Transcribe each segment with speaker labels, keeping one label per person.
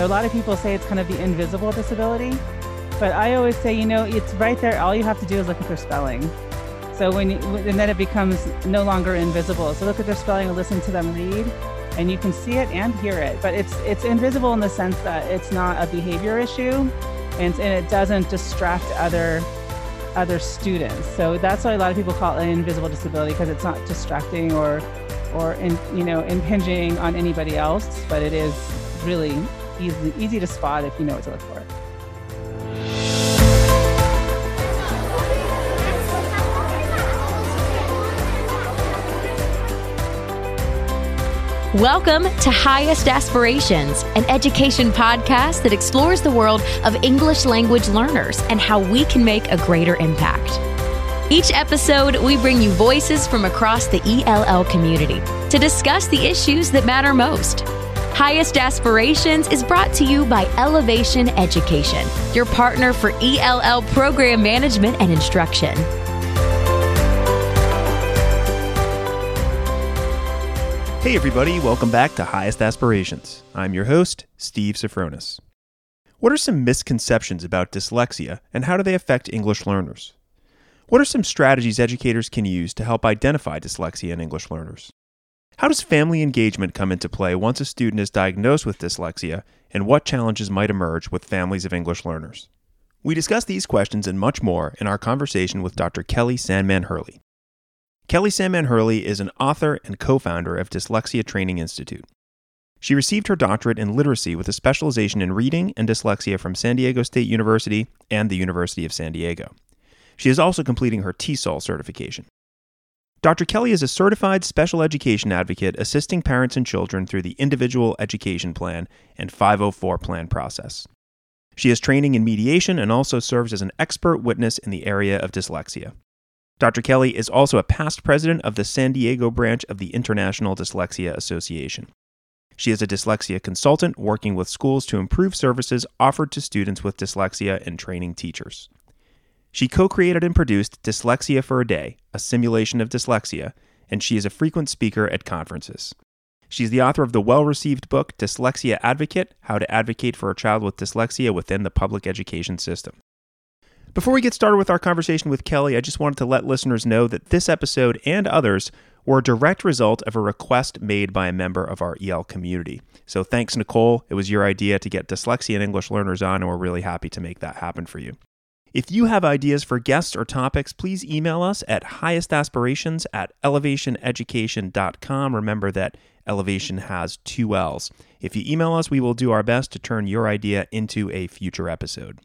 Speaker 1: A lot of people say it's kind of the invisible disability, but I always say, you know, it's right there. All you have to do is look at their spelling. So when you, and then it becomes no longer invisible. So look at their spelling and listen to them read, and you can see it and hear it. But it's it's invisible in the sense that it's not a behavior issue, and, and it doesn't distract other other students. So that's why a lot of people call it an invisible disability because it's not distracting or or in, you know impinging on anybody else, but it is really easy, easy to spot if you know what to look for.
Speaker 2: Welcome to Highest Aspirations, an education podcast that explores the world of English language learners and how we can make a greater impact. Each episode, we bring you voices from across the ELL community to discuss the issues that matter most. Highest Aspirations is brought to you by Elevation Education, your partner for ELL program management and instruction.
Speaker 3: Hey, everybody, welcome back to Highest Aspirations. I'm your host, Steve Sofronis. What are some misconceptions about dyslexia and how do they affect English learners? What are some strategies educators can use to help identify dyslexia in English learners? How does family engagement come into play once a student is diagnosed with dyslexia, and what challenges might emerge with families of English learners? We discuss these questions and much more in our conversation with Dr. Kelli Sandman Hurley. Kelli Sandman Hurley is an author and co founder of Dyslexia Training Institute. She received her doctorate in literacy with a specialization in reading and dyslexia from San Diego State University and the University of San Diego. She is also completing her TESOL certification. Dr. Kelli is a certified special education advocate assisting parents and children through the Individual Education Plan and 504 Plan process. She has training in mediation and also serves as an expert witness in the area of dyslexia. Dr. Kelli is also a past president of the San Diego branch of the International Dyslexia Association. She is a dyslexia consultant working with schools to improve services offered to students with dyslexia and training teachers. She co created and produced Dyslexia for a Day, a simulation of dyslexia, and she is a frequent speaker at conferences. She's the author of the well received book Dyslexia Advocate How to Advocate for a Child with Dyslexia Within the Public Education System. Before we get started with our conversation with Kelli, I just wanted to let listeners know that this episode and others were a direct result of a request made by a member of our EL community. So thanks, Nicole. It was your idea to get dyslexia and English learners on, and we're really happy to make that happen for you. If you have ideas for guests or topics, please email us at highestaspirations at elevationeducation.com. Remember that elevation has two L's. If you email us, we will do our best to turn your idea into a future episode.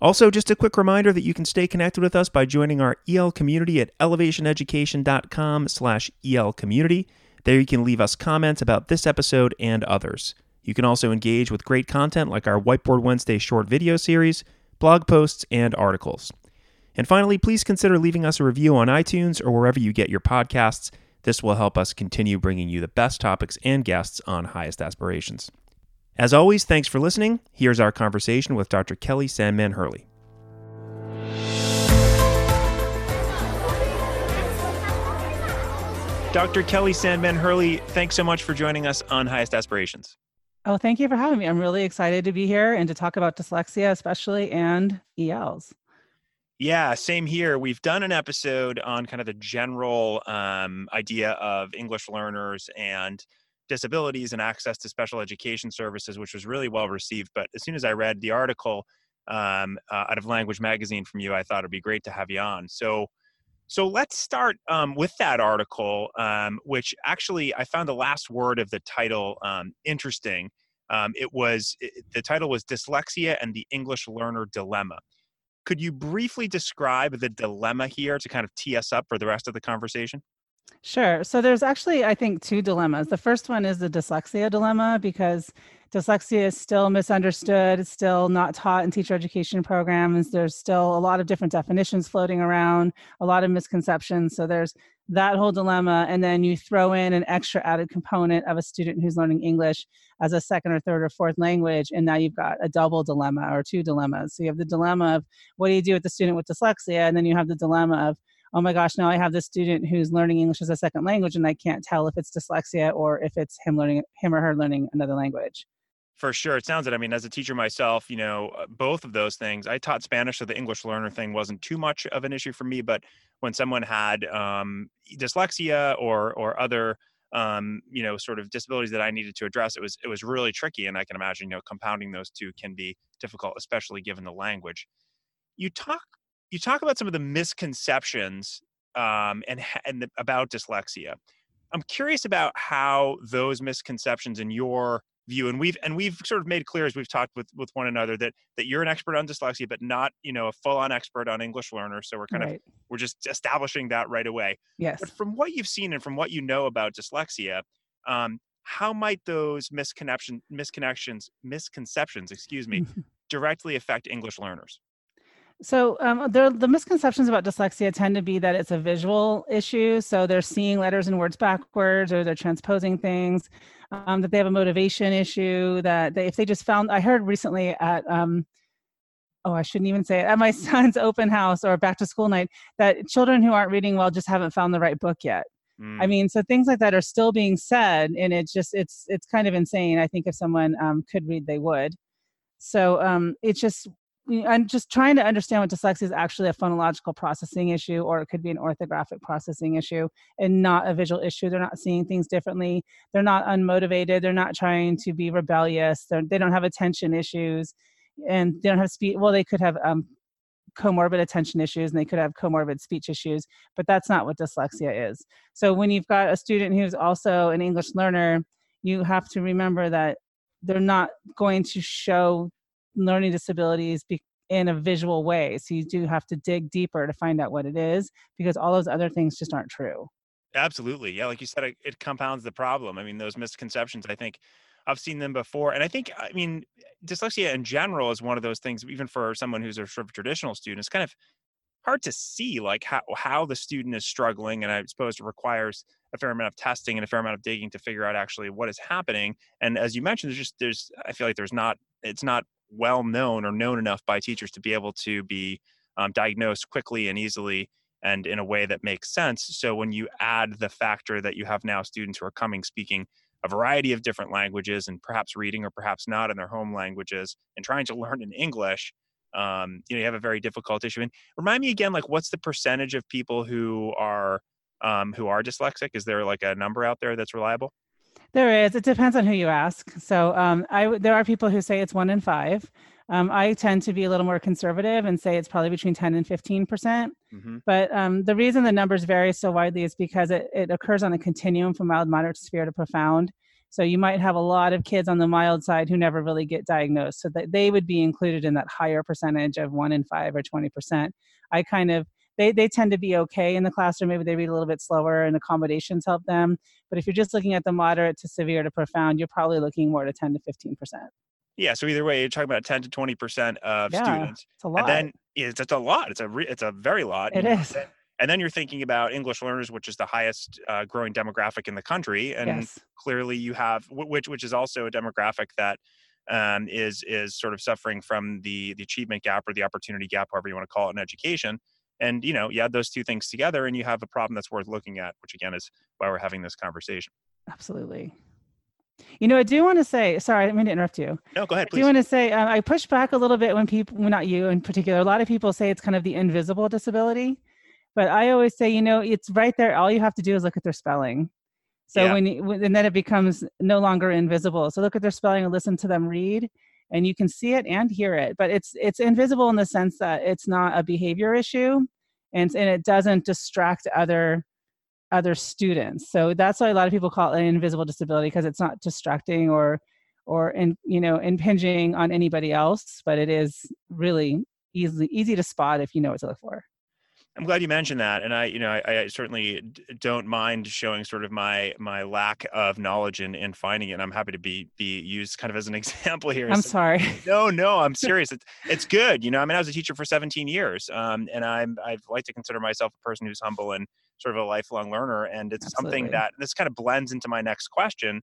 Speaker 3: Also, just a quick reminder that you can stay connected with us by joining our EL community at elevationeducation.com slash EL community. There you can leave us comments about this episode and others. You can also engage with great content like our Whiteboard Wednesday short video series, blog posts, and articles. And finally, please consider leaving us a review on iTunes or wherever you get your podcasts. This will help us continue bringing you the best topics and guests on Highest Aspirations. As always, thanks for listening. Here's our conversation with Dr. Kelli Sandman Hurley. Dr. Kelli Sandman Hurley, thanks so much for joining us on Highest Aspirations.
Speaker 1: Oh, thank you for having me. I'm really excited to be here and to talk about dyslexia, especially and ELs.
Speaker 3: Yeah, same here. We've done an episode on kind of the general um, idea of English learners and disabilities and access to special education services, which was really well received. But as soon as I read the article um, uh, out of Language Magazine from you, I thought it'd be great to have you on. So, so let's start um, with that article, um, which actually I found the last word of the title um, interesting. Um, it was it, the title was Dyslexia and the English Learner Dilemma. Could you briefly describe the dilemma here to kind of tee us up for the rest of the conversation?
Speaker 1: Sure. So there's actually, I think, two dilemmas. The first one is the dyslexia dilemma because dyslexia is still misunderstood. Still not taught in teacher education programs. There's still a lot of different definitions floating around, a lot of misconceptions. So there's that whole dilemma. And then you throw in an extra added component of a student who's learning English as a second or third or fourth language. And now you've got a double dilemma or two dilemmas. So you have the dilemma of what do you do with the student with dyslexia? And then you have the dilemma of, oh my gosh, now I have this student who's learning English as a second language and I can't tell if it's dyslexia or if it's him learning him or her learning another language.
Speaker 3: For sure. It sounds it. I mean, as a teacher myself, you know, uh, both of those things. I taught Spanish, so the English learner thing wasn't too much of an issue for me. But when someone had um, dyslexia or or other um, you know sort of disabilities that I needed to address, it was it was really tricky. And I can imagine, you know, compounding those two can be difficult, especially given the language. You talk you talk about some of the misconceptions um, and and the, about dyslexia. I'm curious about how those misconceptions in your view and we've and we've sort of made clear as we've talked with with one another that that you're an expert on dyslexia but not you know a full-on expert on english learners so we're kind right. of we're just establishing that right away
Speaker 1: yes
Speaker 3: but from what you've seen and from what you know about dyslexia um, how might those misconnection misconnections misconceptions excuse me directly affect english learners
Speaker 1: so um, the misconceptions about dyslexia tend to be that it's a visual issue. So they're seeing letters and words backwards, or they're transposing things. Um, that they have a motivation issue. That they, if they just found, I heard recently at um, oh, I shouldn't even say it at my son's open house or back to school night that children who aren't reading well just haven't found the right book yet. Mm. I mean, so things like that are still being said, and it's just it's it's kind of insane. I think if someone um, could read, they would. So um, it's just I'm just trying to understand what dyslexia is actually a phonological processing issue, or it could be an orthographic processing issue and not a visual issue. They're not seeing things differently. They're not unmotivated. They're not trying to be rebellious. They're, they do not have attention issues, and they don't have speech. Well, they could have um, comorbid attention issues and they could have comorbid speech issues, but that's not what dyslexia is. So when you've got a student who's also an English learner, you have to remember that they're not going to show learning disabilities be- in a visual way. So you do have to dig deeper to find out what it is because all those other things just aren't true.
Speaker 3: Absolutely. Yeah. Like you said, it, it compounds the problem. I mean, those misconceptions, I think I've seen them before. And I think, I mean, dyslexia in general is one of those things, even for someone who's a sort of traditional student, it's kind of hard to see like how, how the student is struggling. And I suppose it requires a fair amount of testing and a fair amount of digging to figure out actually what is happening. And as you mentioned, there's just, there's, I feel like there's not, it's not well known or known enough by teachers to be able to be um, diagnosed quickly and easily and in a way that makes sense. So when you add the factor that you have now students who are coming speaking a variety of different languages and perhaps reading or perhaps not in their home languages and trying to learn in English, um, you know, you have a very difficult issue. And remind me again, like, what's the percentage of people who are um, who are dyslexic? Is there like a number out there that's reliable?
Speaker 1: There is. It depends on who you ask. So um, I there are people who say it's one in five. Um, I tend to be a little more conservative and say it's probably between 10 and 15 percent. Mm-hmm. But um, the reason the numbers vary so widely is because it, it occurs on a continuum from mild, moderate to severe to profound. So you might have a lot of kids on the mild side who never really get diagnosed. So that they would be included in that higher percentage of one in five or 20 percent. I kind of they, they tend to be okay in the classroom. Maybe they read a little bit slower and accommodations help them. But if you're just looking at the moderate to severe to profound, you're probably looking more to 10 to 15%.
Speaker 3: Yeah. So either way, you're talking about 10 to 20% of
Speaker 1: yeah,
Speaker 3: students.
Speaker 1: It's a lot.
Speaker 3: And then it's, it's a lot. It's a, re, it's a very lot.
Speaker 1: It is.
Speaker 3: And then you're thinking about English learners, which is the highest uh, growing demographic in the country, and
Speaker 1: yes.
Speaker 3: clearly you have which which is also a demographic that um, is is sort of suffering from the the achievement gap or the opportunity gap, however you want to call it, in education and you know you add those two things together and you have a problem that's worth looking at which again is why we're having this conversation
Speaker 1: absolutely you know, I do want to say, sorry, I didn't mean to interrupt you.
Speaker 3: No, go ahead.
Speaker 1: Please. I do want to say, uh, I push back a little bit when people, well, not you in particular, a lot of people say it's kind of the invisible disability. But I always say, you know, it's right there. All you have to do is look at their spelling. So yeah. when, you, and then it becomes no longer invisible. So look at their spelling and listen to them read, and you can see it and hear it. But it's it's invisible in the sense that it's not a behavior issue and and it doesn't distract other other students so that's why a lot of people call it an invisible disability because it's not distracting or or in you know impinging on anybody else but it is really easily easy to spot if you know what to look for
Speaker 3: I'm glad you mentioned that, and I, you know, I, I, certainly don't mind showing sort of my my lack of knowledge in, in finding it. And I'm happy to be be used kind of as an example here.
Speaker 1: I'm sorry.
Speaker 3: No, no, I'm serious. It's it's good. You know, I mean, I was a teacher for 17 years, um, and I'm I've like to consider myself a person who's humble and sort of a lifelong learner. And it's Absolutely. something that this kind of blends into my next question.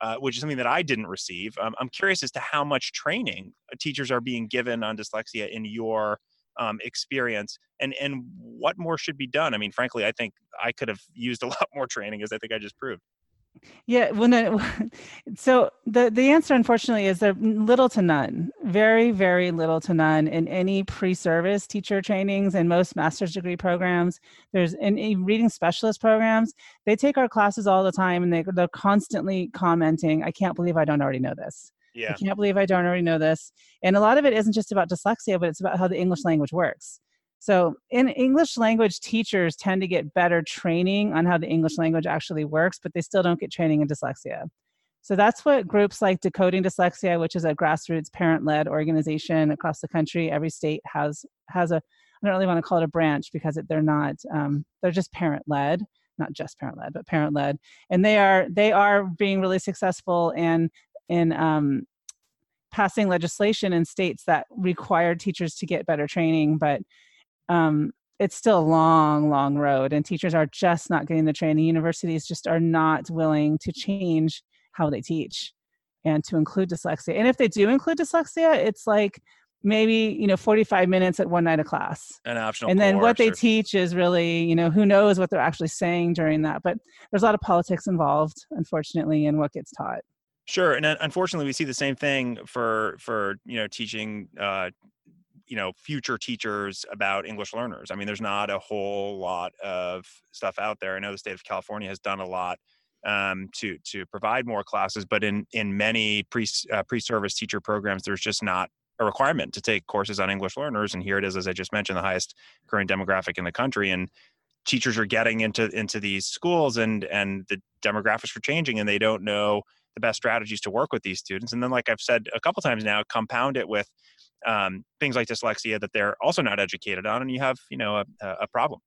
Speaker 3: Uh, which is something that I didn't receive. Um, I'm curious as to how much training teachers are being given on dyslexia in your um, experience and and what more should be done i mean frankly i think i could have used a lot more training as i think i just proved
Speaker 1: Yeah, when it, so the the answer unfortunately is there little to none, very very little to none in any pre-service teacher trainings and most master's degree programs. There's in, reading specialist programs, they take our classes all the time and they they're constantly commenting, "I can't believe I don't already know this."
Speaker 3: Yeah.
Speaker 1: I can't believe I don't already know this. And a lot of it isn't just about dyslexia, but it's about how the English language works. So, in English language, teachers tend to get better training on how the English language actually works, but they still don't get training in dyslexia. So, that's what groups like Decoding Dyslexia, which is a grassroots parent led organization across the country, every state has, has a, I don't really want to call it a branch because they're not, um, they're just parent led not just parent led but parent led and they are they are being really successful in in um, passing legislation in states that require teachers to get better training but um, it's still a long, long road, and teachers are just not getting the training. Universities just are not willing to change how they teach and to include dyslexia. And if they do include dyslexia, it's like maybe you know 45 minutes at one night of class
Speaker 3: an optional
Speaker 1: and then what they
Speaker 3: or...
Speaker 1: teach is really you know who knows what they're actually saying during that but there's a lot of politics involved unfortunately in what gets taught
Speaker 3: sure and unfortunately we see the same thing for for you know teaching uh, you know future teachers about english learners. I mean there's not a whole lot of stuff out there. I know the state of california has done a lot um, to to provide more classes but in in many pre uh, pre-service teacher programs there's just not a requirement to take courses on english learners and here it is as i just mentioned the highest current demographic in the country and teachers are getting into into these schools and and the demographics are changing and they don't know the best strategies to work with these students and then like i've said a couple times now compound it with um, things like dyslexia that they're also not educated on, and you have you know a, a problem.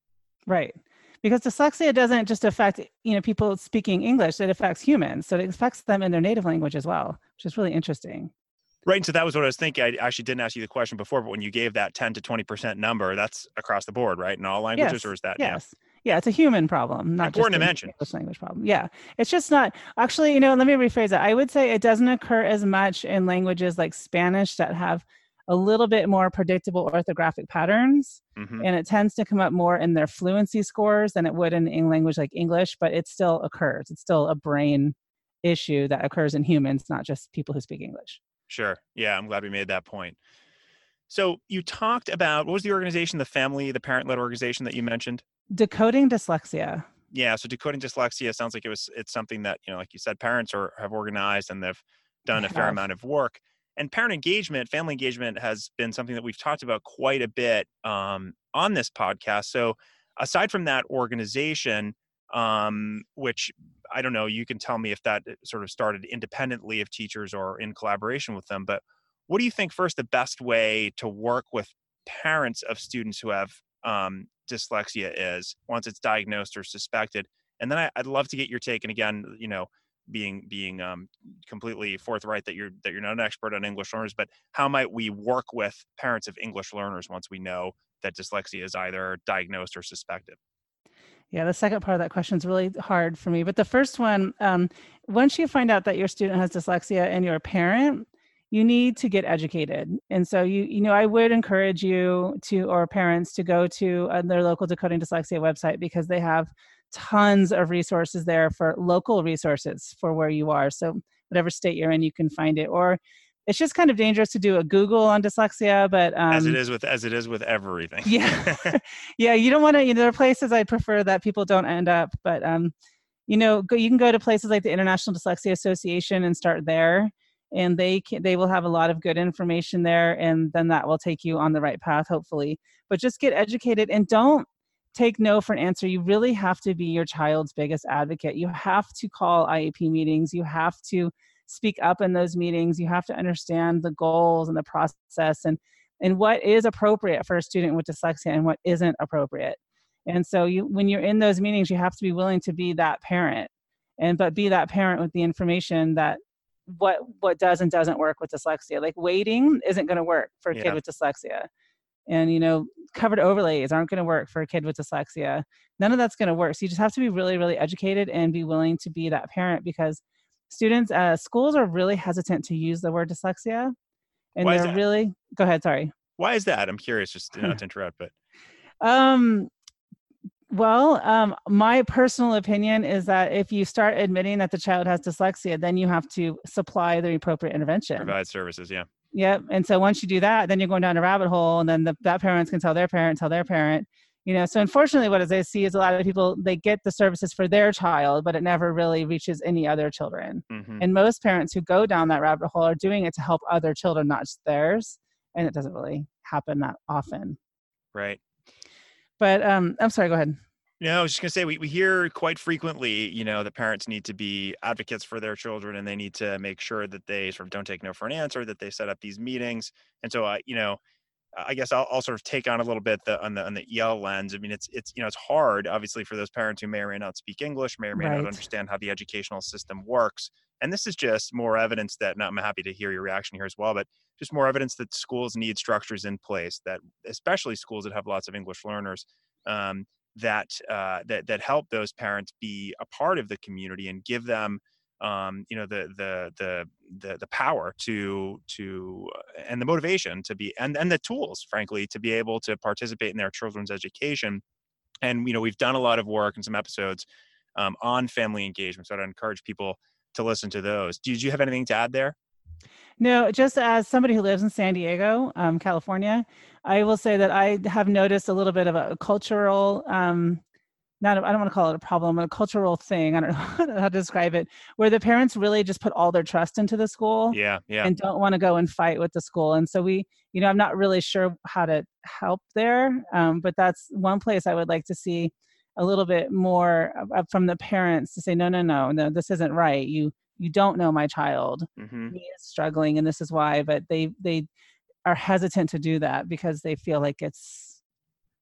Speaker 1: Right because dyslexia doesn't just affect you know people speaking english it affects humans so it affects them in their native language as well which is really interesting
Speaker 3: right and so that was what i was thinking i actually didn't ask you the question before but when you gave that 10 to 20% number that's across the board right in all languages
Speaker 1: yes.
Speaker 3: or is that
Speaker 1: yes? Yeah it's a human problem not
Speaker 3: important
Speaker 1: just
Speaker 3: to mention.
Speaker 1: English language problem. Yeah it's just not actually you know let me rephrase that. I would say it doesn't occur as much in languages like spanish that have a little bit more predictable orthographic patterns mm-hmm. and it tends to come up more in their fluency scores than it would in a language like english but it still occurs. It's still a brain issue that occurs in humans not just people who speak english.
Speaker 3: Sure. Yeah i'm glad we made that point. So you talked about what was the organization the family the parent-led organization that you mentioned
Speaker 1: decoding dyslexia
Speaker 3: yeah so decoding dyslexia sounds like it was it's something that you know like you said parents are have organized and they've done a fair amount of work and parent engagement, family engagement has been something that we've talked about quite a bit um, on this podcast. So, aside from that organization, um, which I don't know, you can tell me if that uh, sort of started independently of teachers or in collaboration with them. But what do you think first the best way to work with parents of students who have um, dyslexia is once it's diagnosed or suspected? And then I, I'd love to get your take. And again, you know, being being um, completely forthright that you're that you're not an expert on English learners, but how might we work with parents of English learners once we know that dyslexia is either diagnosed or suspected?
Speaker 1: Yeah, the second part of that question is really hard for me. But the first one, um, once you find out that your student has dyslexia and you're a parent, you need to get educated. And so you, you know, I would encourage you to or parents to go to uh, their local decoding dyslexia website because they have tons of resources there for local resources for where you are. So whatever state you're in, you can find it. Or it's just kind of dangerous to do a Google on dyslexia, but
Speaker 3: um, as it is with as it is with everything.
Speaker 1: yeah, yeah. You don't want to. You know, there are places I prefer that people don't end up, but um, you know, go, you can go to places like the International Dyslexia Association and start there, and they can, they will have a lot of good information there, and then that will take you on the right path, hopefully. But just get educated and don't take no for an answer. You really have to be your child's biggest advocate. You have to call IEP meetings. You have to speak up in those meetings. You have to understand the goals and the process and and what is appropriate for a student with dyslexia and what isn't appropriate. And so you when you're in those meetings, you have to be willing to be that parent. And but be that parent with the information that what what does and doesn't work with dyslexia. Like waiting isn't going to work for a yeah. kid with dyslexia. And you know colored overlays aren't going to work for a kid with dyslexia. None of that's going to work. So you just have to be really really educated and be willing to be that parent because students uh, schools are really hesitant to use the word dyslexia and
Speaker 3: Why
Speaker 1: they're really go ahead sorry.
Speaker 3: Why is that? I'm curious just not to interrupt but
Speaker 1: um Well, um, my personal opinion is that if you start admitting that the child has dyslexia, then you have to supply the appropriate intervention.
Speaker 3: Provide services, yeah.
Speaker 1: Yep. And so once you do that, then you're going down a rabbit hole, and then the, that parents can tell their parent, tell their parent. You know, so unfortunately, what I see is a lot of people they get the services for their child, but it never really reaches any other children.
Speaker 3: Mm-hmm.
Speaker 1: And most parents who go down that rabbit hole are doing it to help other children, not just theirs. And it doesn't really happen that often.
Speaker 3: Right.
Speaker 1: But um, I'm sorry. Go ahead.
Speaker 3: No, I was just gonna say we, we hear quite frequently, you know, that parents need to be advocates for their children and they need to make sure that they sort of don't take no for an answer, that they set up these meetings. And so I, you know, I guess I'll, I'll sort of take on a little bit the on the on the EL lens. I mean, it's it's you know it's hard, obviously, for those parents who may or may not speak English, may or may
Speaker 1: Right.
Speaker 3: not understand how the educational system works. And this is just more evidence that. Now, I'm happy to hear your reaction here as well, but just more evidence that schools need structures in place that, especially schools that have lots of English learners, um, that uh, that that help those parents be a part of the community and give them um, you know the, the the the the power to to uh, and the motivation to be and and the tools frankly to be able to participate in their children's education. And you know we've done a lot of work and some episodes um, on family engagement so i'd encourage people to listen to those. Did you have anything to add there
Speaker 1: No, just as somebody who lives in San Diego, um, California, I will say that I have noticed a little bit of a cultural, um, not I don't want to call it a problem, but a cultural thing. I don't know how to describe it, where the parents really just put all their trust into the school
Speaker 3: yeah yeah
Speaker 1: and don't want to go and fight with the school. And so we, you know, I'm not really sure how to help there, um, but that's one place I would like to see a little bit more from the parents to say, no, no, no, no, this isn't right. You you don't know my child
Speaker 3: hmm
Speaker 1: he is struggling and this is why but they they are hesitant to do that because they feel like it's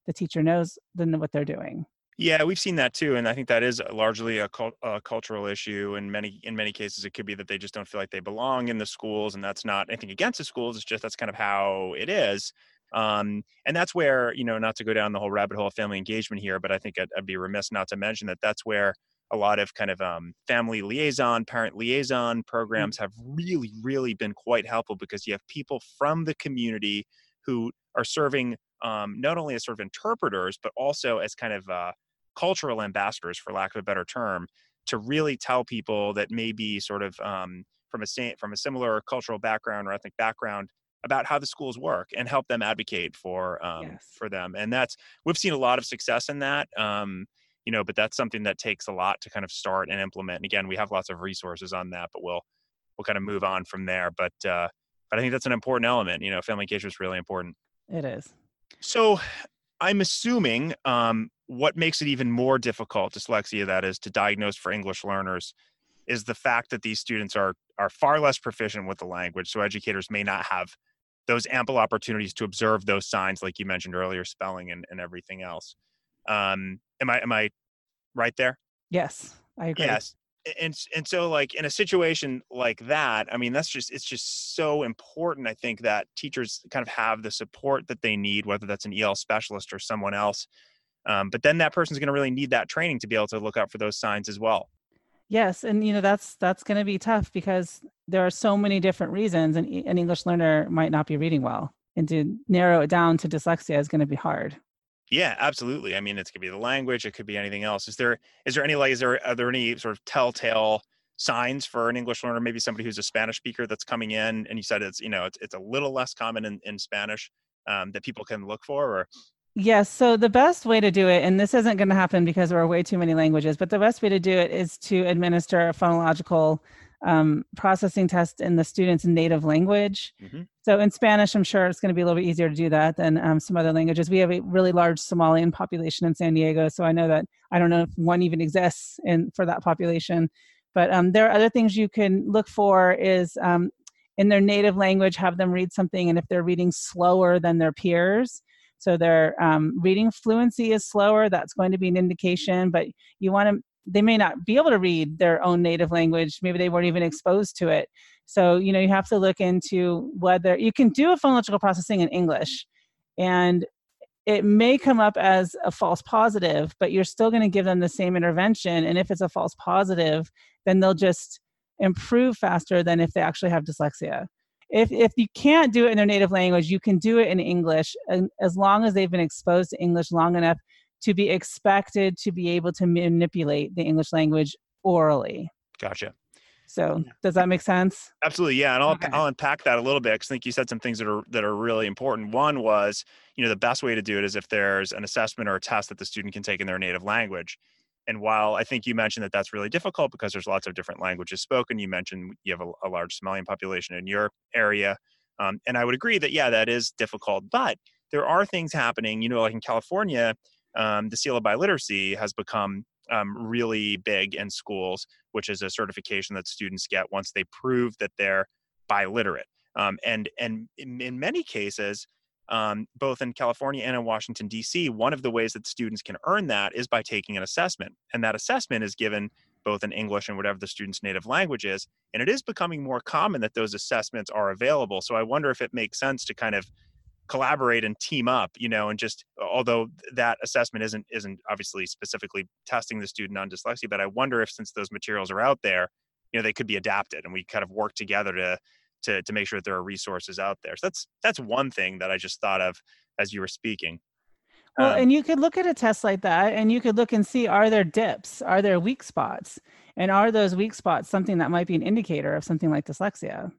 Speaker 1: the teacher knows then what they're doing
Speaker 3: Yeah, we've seen that too, and I think that is largely a, cul- a cultural issue. In many in many cases, it could be that they just don't feel like they belong in the schools, and that's not anything against the schools. It's just that's kind of how it is. Um, and that's where you know, not to go down the whole rabbit hole of family engagement here, but I think I'd, I'd be remiss not to mention that that's where a lot of kind of um, family liaison, parent liaison programs have really, really been quite helpful because you have people from the community who are serving um, not only as sort of interpreters, but also as kind of uh, cultural ambassadors, for lack of a better term, to really tell people that maybe sort of um, from a from a similar cultural background or ethnic background about how the schools work and help them advocate for um,
Speaker 1: Yes.
Speaker 3: for them. And that's we've seen a lot of success in that. Um, you know, but that's something that takes a lot to kind of start and implement. And again, we have lots of resources on that, but we'll we'll kind of move on from there. But uh, but I think that's an important element. You know, family engagement is really important.
Speaker 1: it is
Speaker 3: So I'm assuming um, what makes it even more difficult, dyslexia that is, to diagnose for English learners is the fact that these students are are far less proficient with the language. So educators may not have those ample opportunities to observe those signs, like you mentioned earlier, spelling and, and everything else. Um, am I am I right there?
Speaker 1: yes i agree
Speaker 3: Yes. And and so like in a situation like that, I mean that's just it's just so important I think that teachers kind of have the support that they need whether that's an EL specialist or someone else. Um, but then that person's going to really need that training to be able to look out for those signs as well.
Speaker 1: yes and you know that's that's going to be tough because there are so many different reasons and an english learner might not be reading well and to narrow it down to dyslexia is going to be hard
Speaker 3: Yeah, absolutely. I mean, it could be the language, it could be anything else. Is there is there any like is there are there any sort of telltale signs for an English learner, maybe somebody who's a Spanish speaker that's coming in and you said it's you know it's it's a little less common in, in Spanish um, that people can look for or
Speaker 1: Yes. So the best way to do it, and this isn't going to happen because there are way too many languages, but the best way to do it is to administer a phonological um, processing test in the student's native language.
Speaker 3: Mhm.
Speaker 1: So in Spanish, I'm sure it's going to be a little bit easier to do that than um, some other languages. We have a really large Somalian population in San Diego, so I know that I don't know if one even exists in for that population. But um, there are other things you can look for is um, in their native language, have them read something, and if they're reading slower than their peers, so their um, reading fluency is slower, that's going to be an indication. But you want to, they may not be able to read their own native language. Maybe they weren't even exposed to it. So, you know, you have to look into whether you can do a phonological processing in English and it may come up as a false positive, but you're still going to give them the same intervention. And if it's a false positive, then they'll just improve faster than if they actually have dyslexia. If, if you can't do it in their native language, you can do it in English and as long as they've been exposed to English long enough to be expected to be able to manipulate the English language orally.
Speaker 3: Gotcha.
Speaker 1: So does that make sense?
Speaker 3: Absolutely, yeah, and I'll
Speaker 1: Okay.
Speaker 3: I'll unpack that a little bit because I think you said some things that are that are really important. One was, you know, the best way to do it is if there's an assessment or a test that the student can take in their native language. And while I think you mentioned that that's really difficult because there's lots of different languages spoken, you mentioned you have a, a large Somalian population in your area, um, and I would agree that yeah, that is difficult. But there are things happening, you know, like in California, um, the seal of biliteracy has become um, really big in schools which is a certification that students get once they prove that they're biliterate. Um, and and in, in many cases, um, both in California and in Washington D.C., one of the ways that students can earn that is by taking an assessment, and that assessment is given both in English and whatever the student's native language is. And it is becoming more common that those assessments are available. So I wonder if it makes sense to kind of collaborate and team up you know and just although that assessment isn't isn't obviously specifically testing the student on dyslexia but i wonder if since those materials are out there you know they could be adapted and we kind of work together to to to make sure that there are resources out there so that's that's one thing that i just thought of as you were speaking
Speaker 1: Well,
Speaker 3: Um,
Speaker 1: and you could look at a test like that and you could look and see are there dips? Are there weak spots? And are those weak spots something that might be an indicator of something like dyslexia?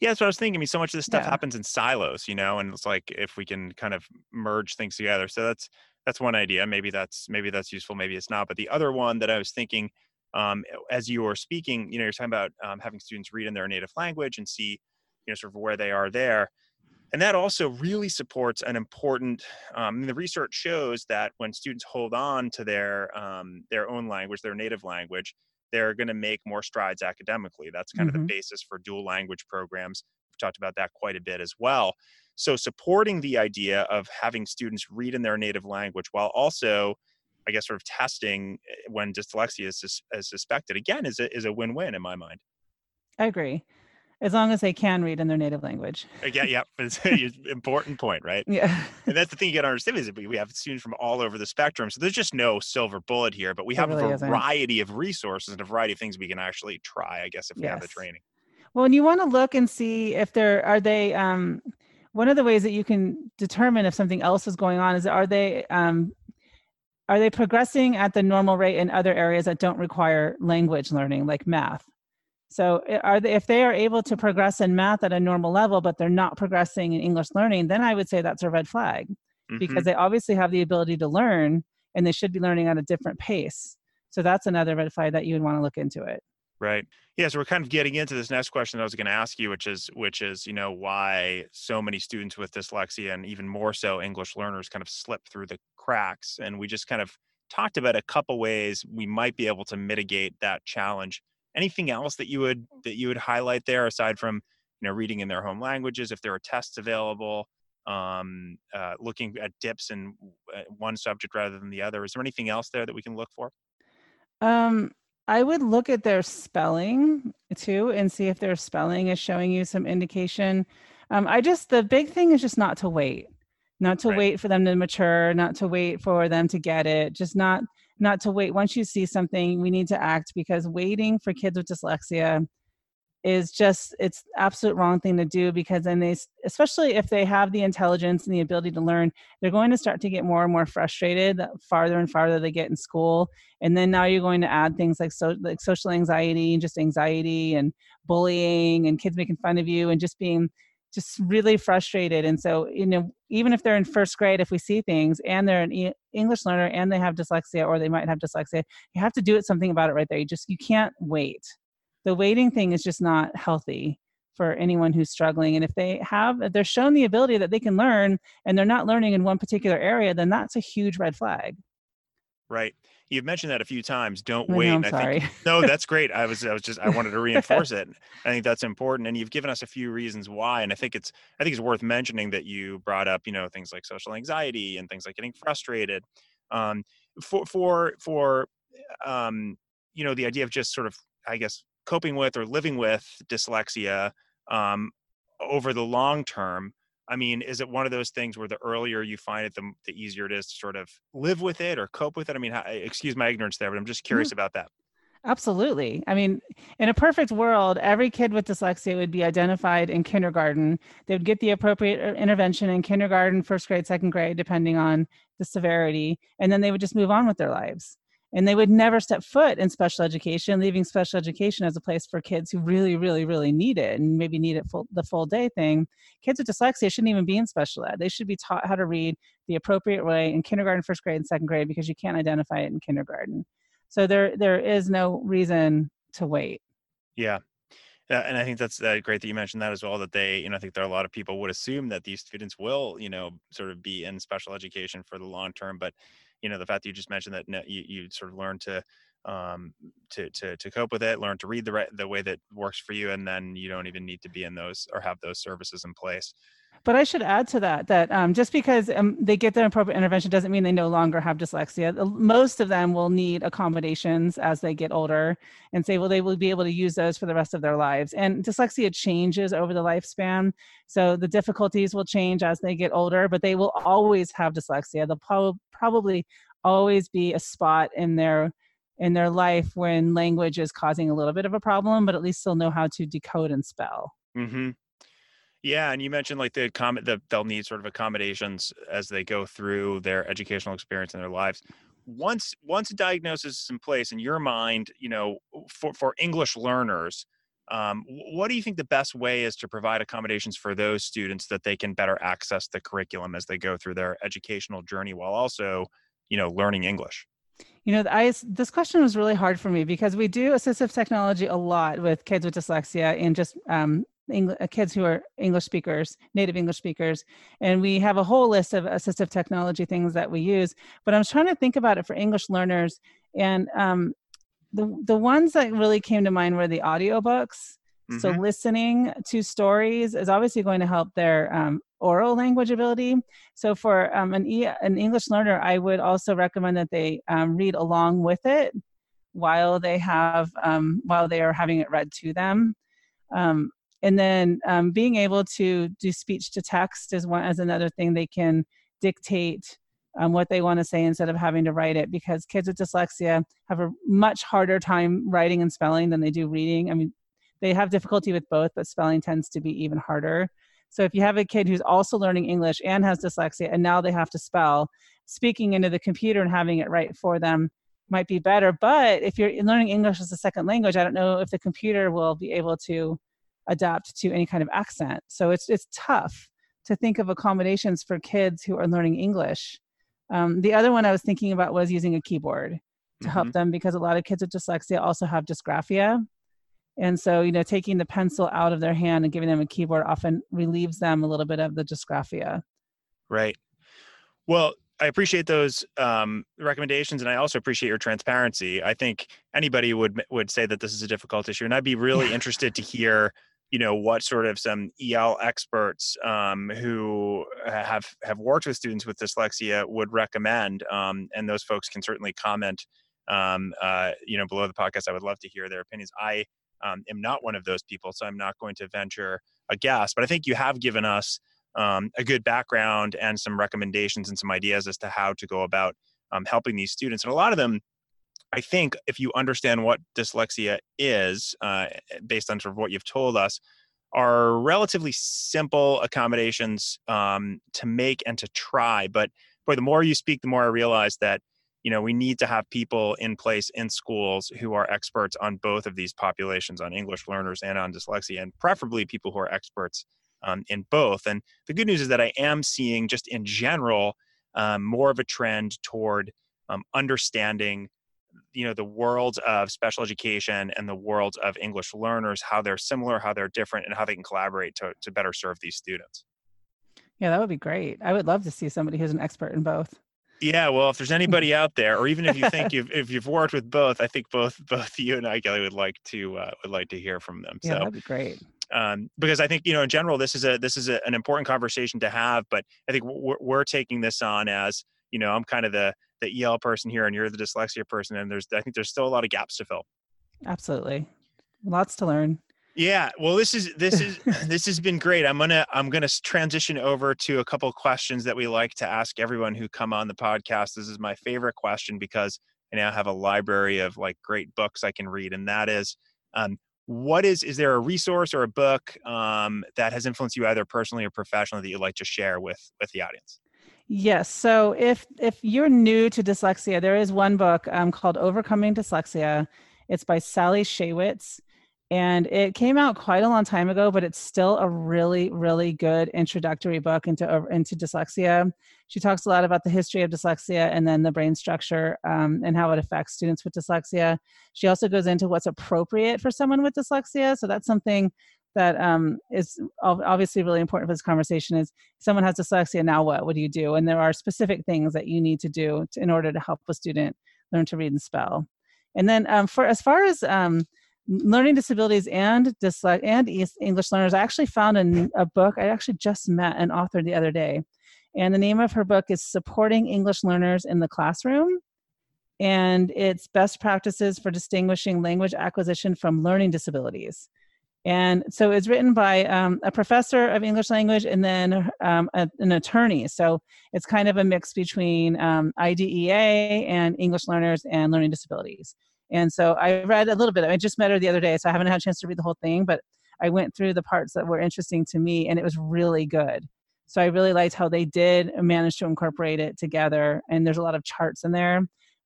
Speaker 3: Yeah, that's what I was thinking. I mean, so much of this stuff
Speaker 1: Yeah.
Speaker 3: happens in silos, you know, and it's like if we can kind of merge things together. So that's that's one idea. Maybe that's maybe that's useful. Maybe it's not. But the other one that I was thinking, um, as you were speaking, you know, you're talking about um, having students read in their native language and see, you know, sort of where they are there, and that also really supports an important. Um, the research shows that when students hold on to their um, their own language, their native language, they're going to make more strides academically. That's kind of
Speaker 1: Mhm.
Speaker 3: the basis for dual language programs. We've talked about that quite a bit as well. So, supporting the idea of having students read in their native language while also, I guess, sort of testing eh, when dyslexia is, sus- is suspected, again, is a, is a win win in my mind.
Speaker 1: I agree. As long as they can read in their native language.
Speaker 3: Again, yeah, it's an important point, right?
Speaker 1: Yeah.
Speaker 3: And that's the thing you got to understand is that we have students from all over the spectrum. So there's just no silver bullet here, but we have
Speaker 1: really
Speaker 3: a
Speaker 1: isn't.
Speaker 3: variety of resources and a variety of things we can actually try, I guess, if we have the training.
Speaker 1: Well, and you want to look and see if there are they um one of the ways that you can determine if something else is going on is are they um are they progressing at the normal rate in other areas that don't require language learning like math so are they if they are able to progress in math at a normal level but they're not progressing in english learning then i would say that's a red flag
Speaker 3: Mhm.
Speaker 1: because they obviously have the ability to learn and they should be learning at a different pace so that's another red flag that you would want to look into it
Speaker 3: Right. Yeah. So we're kind of getting into this next question that I was going to ask you, which is, which is, you know, why so many students with dyslexia and even more so English learners kind of slip through the cracks. And we just kind of talked about a couple ways we might be able to mitigate that challenge. Anything else that you would that you would highlight there aside from, you know, reading in their home languages, if there are tests available, um, uh, looking at dips in uh, one subject rather than the other. Is there anything else there that we can look for?
Speaker 1: Um, I would look at their spelling too and see if their spelling is showing you some indication. Um, I just the big thing is just not to wait, not to
Speaker 3: Right.
Speaker 1: wait for them to mature, not to wait for them to get it, just not not to wait. Once you see something, we need to act because waiting for kids with dyslexia is just it's absolute wrong thing to do because then they especially if they have the intelligence and the ability to learn they're going to start to get more and more frustrated the farther and farther they get in school and then now you're going to add things like so like social anxiety and just anxiety and bullying and kids making fun of you and just being just really frustrated and so you know even if they're in first grade if we see things and they're an e- english learner and they have dyslexia or they might have dyslexia you have to do it something about it right there. You just you can't wait. The waiting thing is just not healthy for anyone who's struggling. And if they have if they're shown the ability that they can learn and they're not learning in one particular area then that's a huge red flag
Speaker 3: Right. You've mentioned that a few times. Don't wait.
Speaker 1: i'm
Speaker 3: and I think no, that's great. I was, I was just, I wanted to reinforce it. I think that's important, and you've given us a few reasons why. And I think it's, I think it's worth mentioning that you brought up, you know, things like social anxiety and things like getting frustrated. Um, for, for, for, um, you know, the idea of just sort of, I guess, coping with or living with dyslexia um, over the long term. I mean, is it one of those things where the earlier you find it, the, the easier it is to sort of live with it or cope with it? I mean, how, excuse my ignorance there, but I'm just curious about that.
Speaker 1: Absolutely. I mean, in a perfect world, every kid with dyslexia would be identified in kindergarten. They would get the appropriate uh, intervention in kindergarten, first grade, second grade, depending on the severity, and then they would just move on with their lives. And they would never step foot in special education, leaving special education as a place for kids who really, really, really need it and maybe need it full, the full day thing. Kids with dyslexia shouldn't even be in special ed. They should be taught how to read the appropriate way in kindergarten, first grade, and second grade because you can't identify it in kindergarten. So there there is no reason to wait.
Speaker 3: Yeah. Yeah, and I think that's uh, great that you mentioned that as well. That they, you know, I think there are a lot of people would assume that these students will, you know, sort of be in special education for the long term. But, you know, the fact that you just mentioned that you, you sort of learned to, um, to to to cope with it, learn to read the right the way that works for you, and then you don't even need to be in those or have those services in place.
Speaker 1: But I should add to that that um, just because um, they get their appropriate intervention doesn't mean they no longer have dyslexia. Most of them will need accommodations as they get older and say, well, they will be able to use those for the rest of their lives. And dyslexia changes over the lifespan. So the difficulties will change as they get older, but they will always have dyslexia. They'll pro- probably always be a spot in their in their life when language is causing a little bit of a problem, but at least they'll know how to decode and spell.
Speaker 3: Mm-hmm. Yeah, and you mentioned like the comment that they'll need sort of accommodations as they go through their educational experience in their lives. Once once a diagnosis is in place in your mind, you know, for for English learners, um, what do you think the best way is to provide accommodations for those students that they can better access the curriculum as they go through their educational journey while also, you know, learning English?
Speaker 1: You know, I, this question was really hard for me because we do assistive technology a lot with kids with dyslexia and just um, English, uh, kids who are English speakers, native English speakers, and we have a whole list of assistive technology things that we use. But I was trying to think about it for English learners, and um, the the ones that really came to mind were the audiobooks. Mm-hmm. So listening to stories is obviously going to help their um, oral language ability. So for um, an, e- an English learner, I would also recommend that they um, read along with it while they have um, while they are having it read to them. Um, and then um, being able to do speech to text is one as another thing they can dictate um, what they want to say instead of having to write it because kids with dyslexia have a much harder time writing and spelling than they do reading i mean they have difficulty with both but spelling tends to be even harder so if you have a kid who's also learning english and has dyslexia and now they have to spell speaking into the computer and having it write for them might be better but if you're learning english as a second language i don't know if the computer will be able to adapt to any kind of accent. So it's it's tough to think of accommodations for kids who are learning English. Um, the other one I was thinking about was using a keyboard to mm-hmm. help them because a lot of kids with dyslexia also have dysgraphia. And so, you know, taking the pencil out of their hand and giving them a keyboard often relieves them a little bit of the dysgraphia.
Speaker 3: Right. Well, I appreciate those um, recommendations, and I also appreciate your transparency. I think anybody would would say that this is a difficult issue, and I'd be really interested to hear you know what sort of some EL experts um, who have have worked with students with dyslexia would recommend, um, and those folks can certainly comment. Um, uh, you know, below the podcast, I would love to hear their opinions. I um, am not one of those people, so I'm not going to venture a guess. But I think you have given us um, a good background and some recommendations and some ideas as to how to go about um, helping these students, and a lot of them I think if you understand what dyslexia is, uh, based on sort of what you've told us, are relatively simple accommodations um, to make and to try. But boy, the more you speak, the more I realize that you know we need to have people in place in schools who are experts on both of these populations, on English learners and on dyslexia, and preferably people who are experts um, in both. And the good news is that I am seeing, just in general, um, more of a trend toward um, understanding you know the worlds of special education and the worlds of english learners how they're similar how they're different and how they can collaborate to, to better serve these students.
Speaker 1: Yeah that would be great. I would love to see somebody who's an expert in both
Speaker 3: yeah well if there's anybody out there or even if you think you've if you've worked with both i think both both you and i kelli would like to uh, would like to hear from them
Speaker 1: yeah, so that'd be great
Speaker 3: um, because I think you know in general this is a this is a, an important conversation to have. But I think we're, we're taking this on as you know I'm kind of the the EL person here and you're the dyslexia person, and there's I think there's still a lot of gaps to fill.
Speaker 1: Absolutely, lots to learn.
Speaker 3: Yeah, well, this is this is this has been great. I'm gonna I'm gonna transition over to a couple questions that we like to ask everyone who come on the podcast. This is my favorite question because I now have a library of like great books I can read, and that is um, what is is there a resource or a book um, that has influenced you either personally or professionally that you'd like to share with with the audience
Speaker 1: yes so if if you're new to dyslexia there is one book um, called overcoming dyslexia it's by sally shaywitz and it came out quite a long time ago but it's still a really really good introductory book into into dyslexia. She talks a lot about the history of dyslexia and then the brain structure um, and how it affects students with dyslexia. She also goes into what's appropriate for someone with dyslexia. So that's something that um, is obviously really important for this conversation is someone has dyslexia now what? What do you do? And there are specific things that you need to do to, in order to help a student learn to read and spell. And then um, for as far as um, learning disabilities and dyslexia and English learners. I actually found a, a book. I actually just met an author the other day, and the name of her book is "Supporting English Learners in the Classroom." And it's best practices for distinguishing language acquisition from learning disabilities. And so it's written by um, a professor of English language and then um, a, an attorney. So it's kind of a mix between um, IDEA and English learners and learning disabilities. And so I read a little bit. I just met her the other day, so I haven't had a chance to read the whole thing, but I went through the parts that were interesting to me, and it was really good. So I really liked how they did manage to incorporate it together. And there's a lot of charts in there.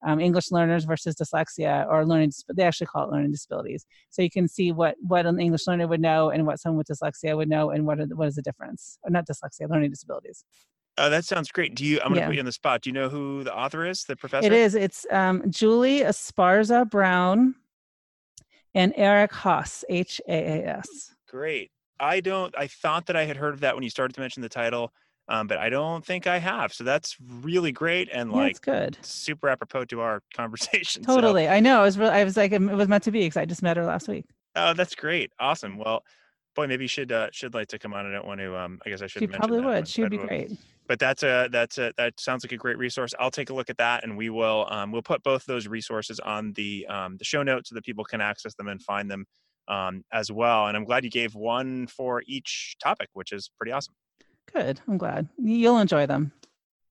Speaker 1: Um, English learners versus dyslexia or learning, they actually call it learning disabilities. So you can see what, what an English learner would know and what someone with dyslexia would know and what, are, what is the difference. Or not dyslexia, learning disabilities.
Speaker 3: Oh, that sounds great. Do you? I'm going to yeah. put you on the spot. Do you know who the author is? The professor?
Speaker 1: It is. It's um, Julie Esparza Brown and Eric Haas, H A A S.
Speaker 3: Great. I don't. I thought that I had heard of that when you started to mention the title, um, but I don't think I have. So that's really great and like
Speaker 1: good,
Speaker 3: super apropos to our conversation.
Speaker 1: Totally. So. I know. I was. Really, I was like, it was meant to be because I just met her last week.
Speaker 3: Oh, that's great. Awesome. Well, boy, maybe should uh, should like to come on. I don't want to. Um, I guess I should.
Speaker 1: She probably would. She would be great
Speaker 3: but that's a that's a that sounds like a great resource. I'll take a look at that, and we will um, we'll put both those resources on the um, the show notes so that people can access them and find them um, as well. And I'm glad you gave one for each topic, which is pretty awesome.
Speaker 1: Good. I'm glad you'll enjoy them.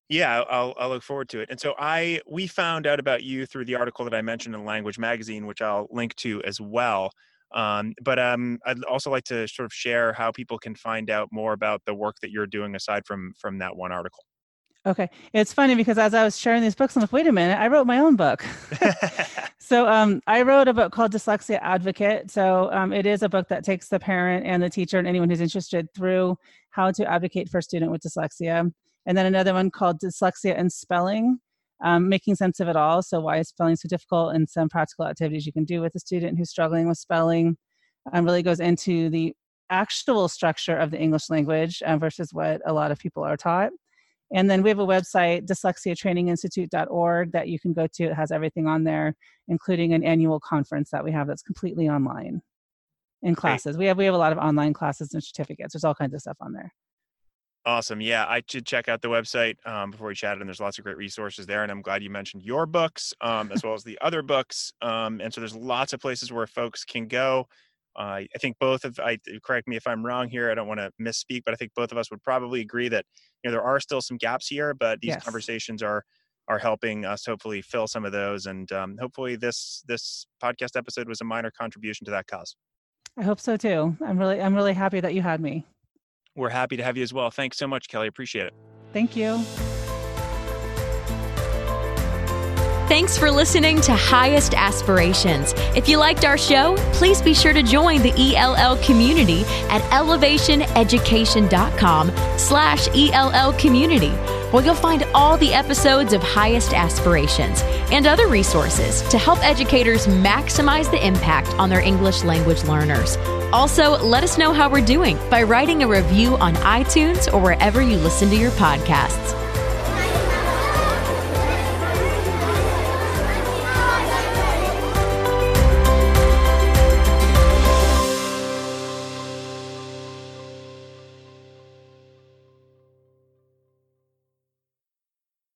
Speaker 3: Yeah, I'll I'll look forward to it. And so I we found out about you through the article that I mentioned in Language Magazine, which I'll link to as well. Um, but um, I'd also like to sort of share how people can find out more about the work that you're doing aside from from that one article.
Speaker 1: Okay, it's funny because as I was sharing these books, I'm like, wait a minute, I wrote my own book. so um, I wrote a book called Dyslexia Advocate. So um, it is a book that takes the parent and the teacher and anyone who's interested through how to advocate for a student with dyslexia. And then another one called Dyslexia and Spelling um, making sense of it all. So, why is spelling so difficult, and some practical activities you can do with a student who's struggling with spelling. Um, really goes into the actual structure of the English language uh, versus what a lot of people are taught. And then we have a website, dyslexiatraininginstitute.org, that you can go to. It has everything on there, including an annual conference that we have that's completely online in classes. Great. We have we have a lot of online classes and certificates. There's all kinds of stuff on there.
Speaker 3: Awesome. Yeah, I should check out the website um, before we chatted, and there's lots of great resources there. And I'm glad you mentioned your books um, as well as the other books. Um, and so there's lots of places where folks can go. Uh, I think both of I correct me if I'm wrong here. I don't want to misspeak, but I think both of us would probably agree that you know there are still some gaps here, but these yes. conversations are are helping us hopefully fill some of those, and um, hopefully this this podcast episode was a minor contribution to that cause.
Speaker 1: I hope so too. I'm really I'm really happy that you had me
Speaker 3: we're happy to have you as well. Thanks so much, Kelli. Appreciate it.
Speaker 1: Thank you.
Speaker 2: Thanks for listening to Highest Aspirations. If you liked our show, please be sure to join the ELL community at ellevationeducation.com slash ELL community, where you'll find all the episodes of Highest Aspirations and other resources to help educators maximize the impact on their English language learners. Also, let us know how we're doing by writing a review on iTunes or wherever you listen to your podcasts.